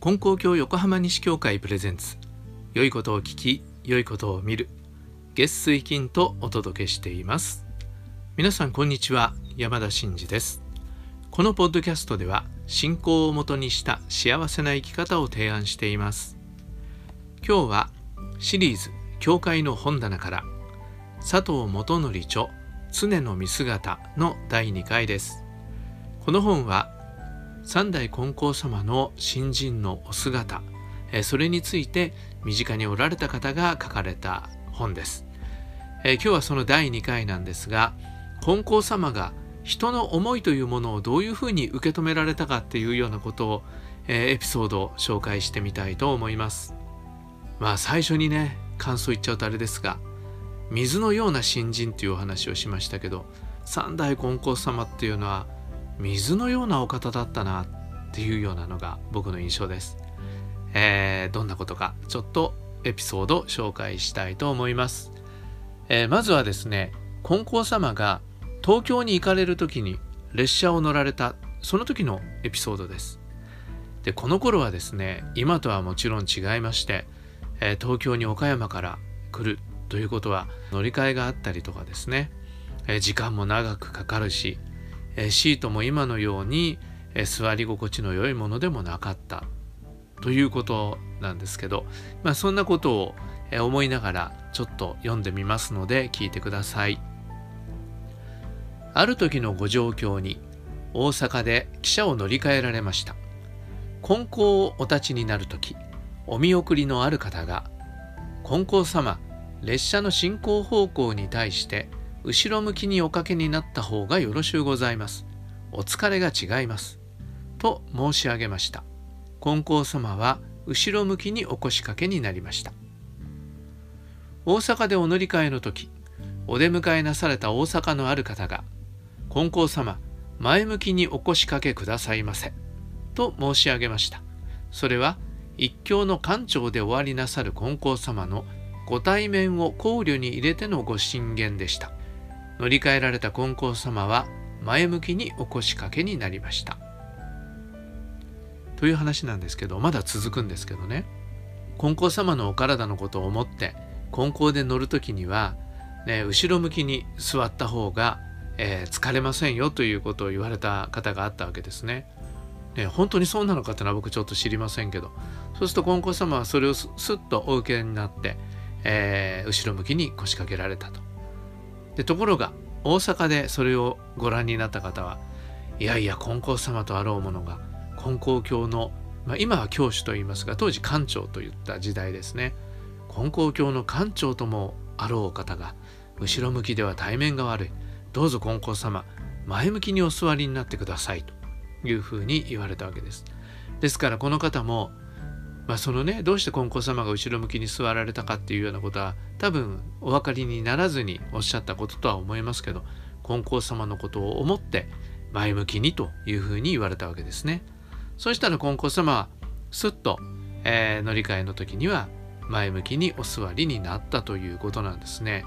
金光教横浜西教会プレゼンツ。良いことを聞き良いことを見る。月水金とお届けしています。皆さんこんにちは。山田真嗣です。このポッドキャストでは信仰をもとにした幸せな生き方を提案しています。今日はシリーズ教会の本棚から佐藤元則著常の見姿の第2回です。この本は三代金光様の新人のお姿それについて身近におられた方が書かれた本です。今日はその第2回なんですが金光様が人の思いというものをどういうふうに受け止められたかっていうようなことをエピソードを紹介してみたいと思います。まあ最初にね感想言っちゃうとあれですが水のような新人というお話をしましたけど三代金光様っていうのは水のようなお方だったなっていうようなのが僕の印象です。えー、どんなことかちょっとエピソード紹介したいと思います。えー、まずはですね金光様が東京に行かれる時に列車を乗られたその時のエピソードです。でこの頃はですね今とはもちろん違いまして、えー、東京に岡山から来るということは乗り換えがあったりとかですね、え時間も長くかかるしえシートも今のように、え座り心地の良いものでもなかったということなんですけど、まあ、そんなことを思いながらちょっと読んでみますので聞いてください。ある時のご状況に大阪で汽車を乗り換えられました。金光をお立ちになる時お見送りのある方が「金光様列車の進行方向に対して後ろ向きにおかけになった方がよろしゅうございます。お疲れが違います。と申し上げました。金光様は後ろ向きにお腰掛けになりました。大阪でお乗り換えの時、お出迎えなされた大阪のある方が、金光様、前向きにお腰掛けくださいませ。と申し上げました。それは一教の館長で終わりなさる金光様のご対面を考慮に入れてのご進言でした。乗り換えられた金光様は前向きにお腰掛けになりました。という話なんですけどまだ続くんですけどね金光様のお体のことを思って金光で乗る時には、ね、後ろ向きに座った方が、えー、疲れませんよということを言われた方があったわけですね。ね本当にそうなのかってのは僕ちょっと知りませんけどそうすると金光様はそれをすっとお受けになって、えー、後ろ向きに腰掛けられたと。でところが大阪でそれをご覧になった方はいやいや金光様とあろうものが金光教の、まあ、今は教主と言いますが当時館長といった時代ですね。金光教の館長ともあろう方が後ろ向きでは対面が悪い。どうぞ金光様前向きにお座りになってくださいというふうに言われたわけです。ですからこの方もまあ、そのねどうして金光様が後ろ向きに座られたかっていうようなことは多分お分かりにならずにおっしゃったこととは思いますけど金光様のことを思って前向きにというふうに言われたわけですね。そしたら金光様はすっと、えー、乗り換えの時には前向きにお座りになったということなんですね。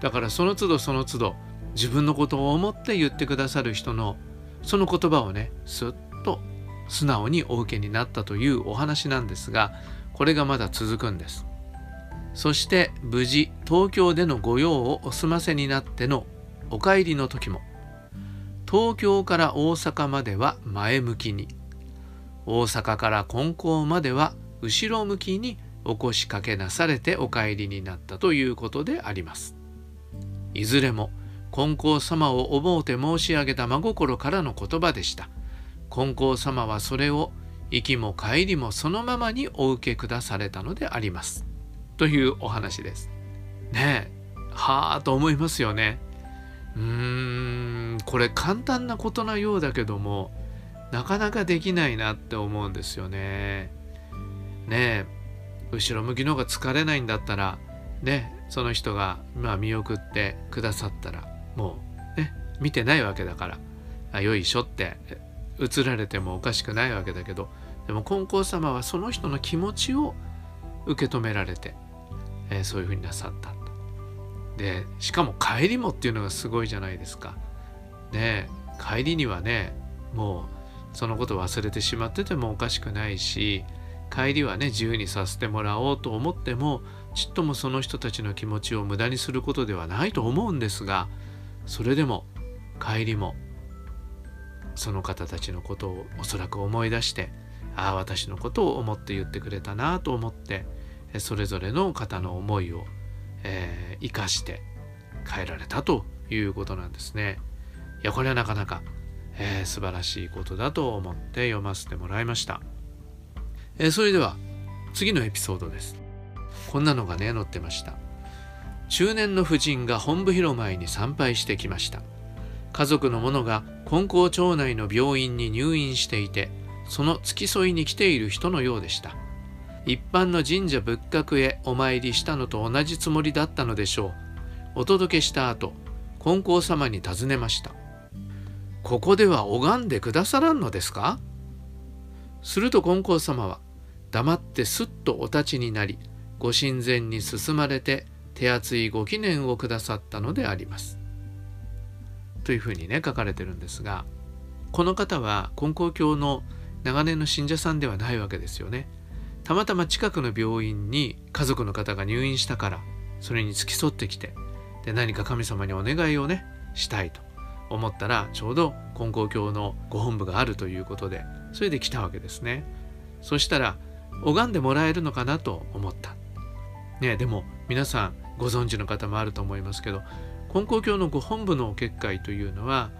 だからその都度その都度自分のことを思って言ってくださる人のその言葉をねすっと素直にお受けになったというお話なんですがこれがまだ続くんですそして無事東京での御用をお済ませになってのお帰りの時も東京から大阪までは前向きに大阪から金光までは後ろ向きにお腰掛けなされてお帰りになったということでありますいずれも金光様を思うて申し上げた真心からの言葉でした。金光様はそれを行きも帰りもそのままにお受けくだされたのであります。というお話です。ねえ、はあと思いますよね。うーん、これ簡単なことなようだけども、なかなかできないなって思うんですよね。ねえ、後ろ向きの方が疲れないんだったら、ね、その人が、まあ、見送ってくださったら、もうね、見てないわけだから、あよいしょって移られてもおかしくないわけだけどでも金光様はその人の気持ちを受け止められて、えー、そういうふうになさったでしかも帰りもっていうのがすごいじゃないですか。ね帰りにはねもうそのこと忘れてしまっててもおかしくないし帰りはね自由にさせてもらおうと思ってもちっともその人たちの気持ちを無駄にすることではないと思うんですがそれでも帰りもその方たちのことをおそらく思い出してああ私のことを思って言ってくれたなと思ってそれぞれの方の思いを、えー、生かして変えられたということなんですね。いやこれはなかなか、えー、素晴らしいことだと思って読ませてもらいました。えー、それでは次のエピソードです。こんなのがね載ってました。中年の婦人が本部広前に参拝してきました。家族の者が金光町内の病院に入院していてその付き添いに来ている人のようでした。一般の神社仏閣へお参りしたのと同じつもりだったのでしょう。お届けした後金光様に尋ねました。ここでは拝んでくださらんのですか？すると金光様は黙ってすっとお立ちになりご神前に進まれて手厚いご記念をくださったのであります。というふうにね書かれてるんですがこの方は金光教の長年の信者さんではないわけですよね。たまたま近くの病院に家族の方が入院したからそれに付き添ってきてで何か神様にお願いをねしたいと思ったらちょうど金光教のご本部があるということでそれで来たわけですね。そしたら拝んでもらえるのかなと思った。ねでも皆さんご存知の方もあると思いますけど金光教のご本部の結界というのは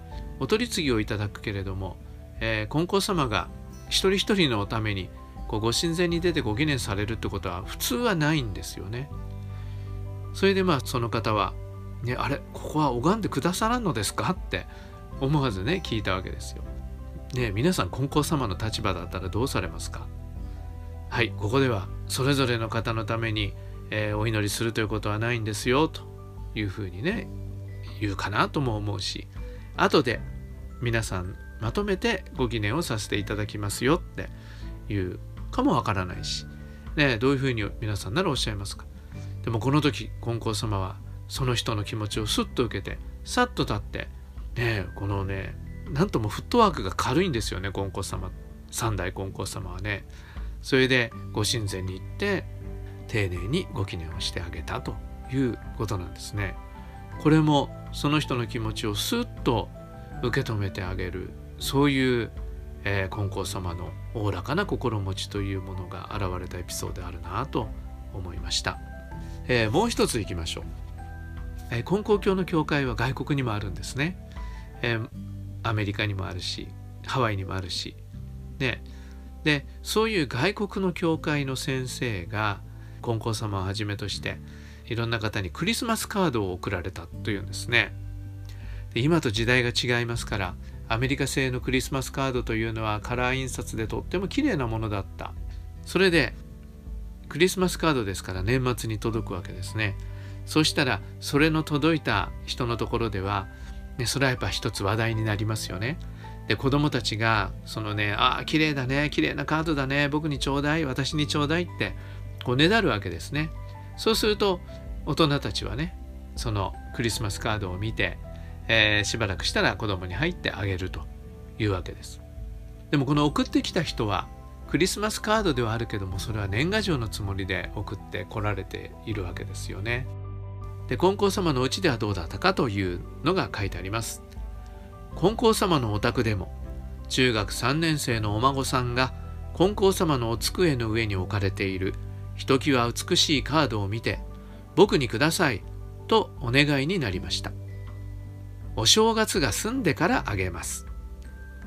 お取り次ぎをいただくけれども、えー、金光様が一人一人のためにこうご神前に出てご記念されるってことは普通はないんですよね。それでまあその方は「ね、あれここは拝んでくださらんのですか?」って思わずね聞いたわけですよ。ね皆さん金光様の立場だったらどうされますか？はいここではそれぞれの方のために、えー、お祈りするということはないんですよというふうにね言うかなとも思うし後で皆さんまとめてご記念をさせていただきますよっていうかもわからないし、ね、どういうふうに皆さんならおっしゃいますか。でもこの時金光様はその人の気持ちをスッと受けてさっと立ってねこのねなんともフットワークが軽いんですよね金光様。三代金光様はね。それでご神前に行って丁寧にご記念をしてあげたということなんですね。これもその人の気持ちをスッと受け止めてあげる。そういう、えー、金光様のおおらかな心持ちというものが現れたエピソードであるなと思いました、えー、もう一ついきましょう、えー、金光教の教会は外国にもあるんですね、えー、アメリカにもあるしハワイにもあるし。ね。でそういう外国の教会の先生が金光様をはじめとしていろんな方にクリスマスカードを送られたというんですね。で今と時代が違いますからアメリカ製のクリスマスカードというのはカラー印刷でとっても綺麗なものだった。それでクリスマスカードですから年末に届くわけですね。そしたらそれの届いた人のところでは、ね、それはやっぱ一つ話題になりますよね。で子供たちがそのねああ綺麗だね綺麗なカードだね僕にちょうだい私にちょうだいってこうねだるわけですね。そうすると大人たちはねそのクリスマスカードを見てえー、しばらくしたら子供に入ってあげるというわけです。でもこの送ってきた人はクリスマスカードではあるけどもそれは年賀状のつもりで送ってこられているわけですよね。で金光様のうちではどうだったかというのが書いてあります。金光様のお宅でも中学3年生のお孫さんが金光様のお机の上に置かれているひときわ美しいカードを見て僕にくださいとお願いになりましたお正月が済んでからあげます。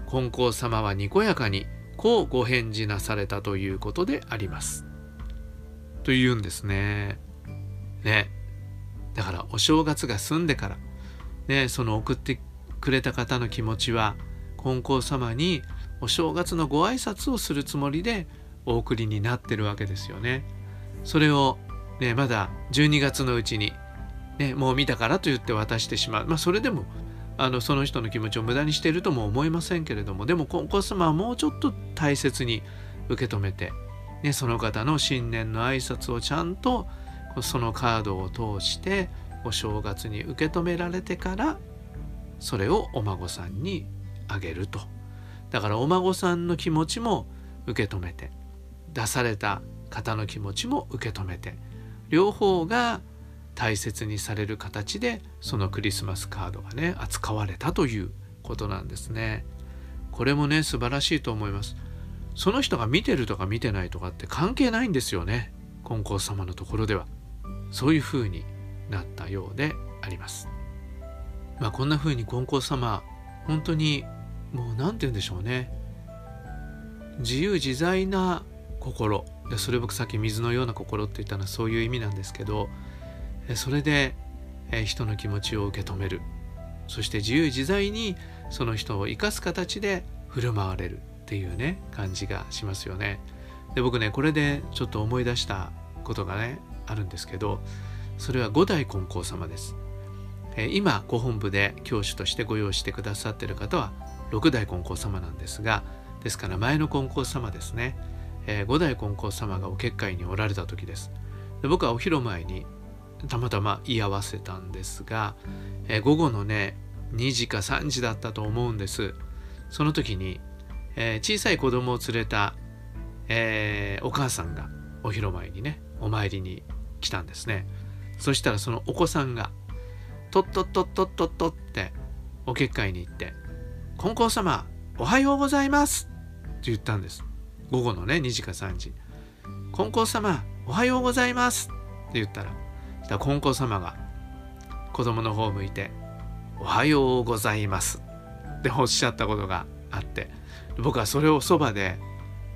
金光様はにこやかにこうご返事なされたということであります。というんですね。ね。だからお正月が済んでから、ね、その送ってくれた方の気持ちは金光様にお正月のご挨拶をするつもりでお送りになってるわけですよね。それを、ね、まだ12月のうちにね、もう見たからと言って渡してしまう、まあ、それでもあのその人の気持ちを無駄にしているとも思いませんけれどもでもコンコ様はもうちょっと大切に受け止めて、ね、その方の新年の挨拶をちゃんとそのカードを通してお正月に受け止められてからそれをお孫さんにあげると。だからお孫さんの気持ちも受け止めて出された方の気持ちも受け止めて両方が大切にされる形でそのクリスマスカードがね扱われたということなんですね。これもね素晴らしいと思います。その人が見てるとか見てないとかって関係ないんですよね金光様のところでは。そういうふうになったようであります。まあこんなふうに金光様本当にもう何て言うんでしょうね自由自在な心でそれ僕さっき水のような心って言ったのはそういう意味なんですけどそれで人の気持ちを受け止めるそして自由自在にその人を生かす形で振る舞われるっていうね感じがしますよね。で僕ねこれでちょっと思い出したことがねあるんですけどそれは五代金光様です。今ご本部で教師としてご用意してくださってる方は六代金光様なんですがですから前の金光様ですね、えー、五代金光様がお結界におられた時です。で僕はお昼前にたまたま居合わせたんですが、えー、午後のね2時か3時だったと思うんです。その時に、えー、小さい子供を連れた、え、お母さんがお昼前にねお参りに来たんですね。そしたらそのお子さんが「とっとっとっとっとっと」ってお結界に行って「金光様おはようございます」って言ったんです。午後のね2時か3時「金光様おはようございます」って言ったら金光様が子供の方を向いて「おはようございます」っておっしゃったことがあって僕はそれをそばで、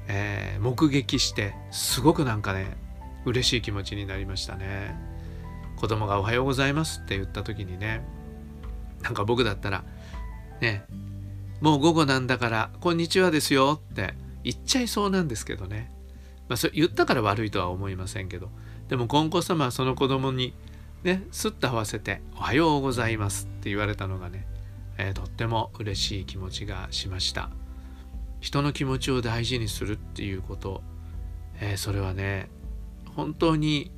えー、目撃してすごくなんかね嬉しい気持ちになりましたね。子供が「おはようございます」って言った時にねなんか僕だったらねもう午後なんだから「こんにちはですよ」って言っちゃいそうなんですけどね。まあそれ言ったから悪いとは思いませんけど。でも金光様はその子供にねすっと合わせて「おはようございます」って言われたのがね、えー、とっても嬉しい気持ちがしました。人の気持ちを大事にするっていうこと、えー、それはね本当に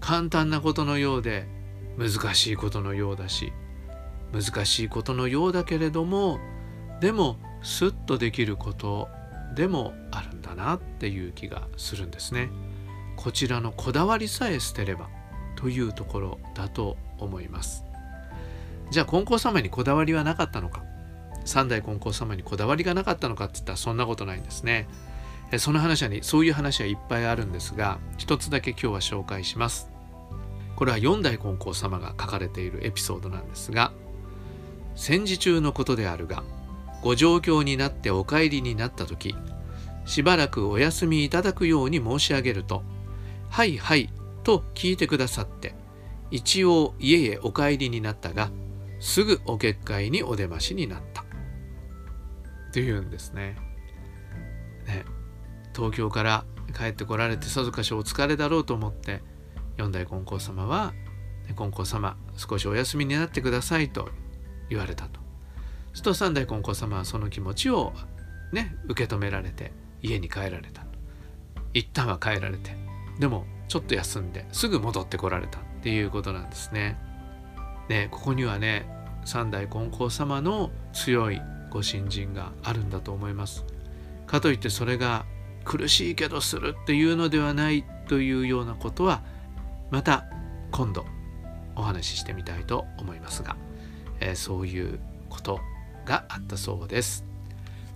簡単なことのようで難しいことのようだし難しいことのようだけれどもでもスッとできることでもあるんだなっていう気がするんですね。こちらのこだわりさえ捨てればというところだと思います。じゃあ金光様にこだわりはなかったのか？三代金光様にこだわりがなかったのかって言ったらそんなことないんですね。その話はにそういう話はいっぱいあるんですが一つだけ今日は紹介します。これは四代金光様が書かれているエピソードなんですが戦時中のことであるがご状況になってお帰りになった時しばらくお休みいただくように申し上げるとはいはいと聞いてくださって一応家へお帰りになったがすぐお結界にお出ましになったっていうんですね。ね東京から帰ってこられてさぞかしお疲れだろうと思って四代金光様は「金光様少しお休みになってください」と言われたと。すると三代金光様はその気持ちをね受け止められて家に帰られた一旦は帰られてでもちょっと休んですぐ戻ってこられたっていうことなんですね。ねここにはね三代金光様の強いご信心があるんだと思います。かといってそれが苦しいけどするっていうのではないというようなことはまた今度お話ししてみたいと思いますが、えー、そういうことがあったそうです。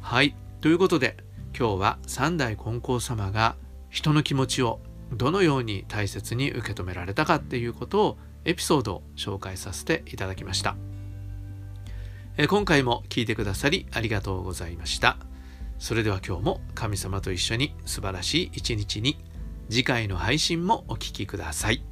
はい。ということで今日は三代金光様が人の気持ちをどのように大切に受け止められたかっていうことをエピソードを紹介させていただきました。え今回も聞いてくださりありがとうございました。それでは今日も神様と一緒に素晴らしい一日に次回の配信もお聴きください。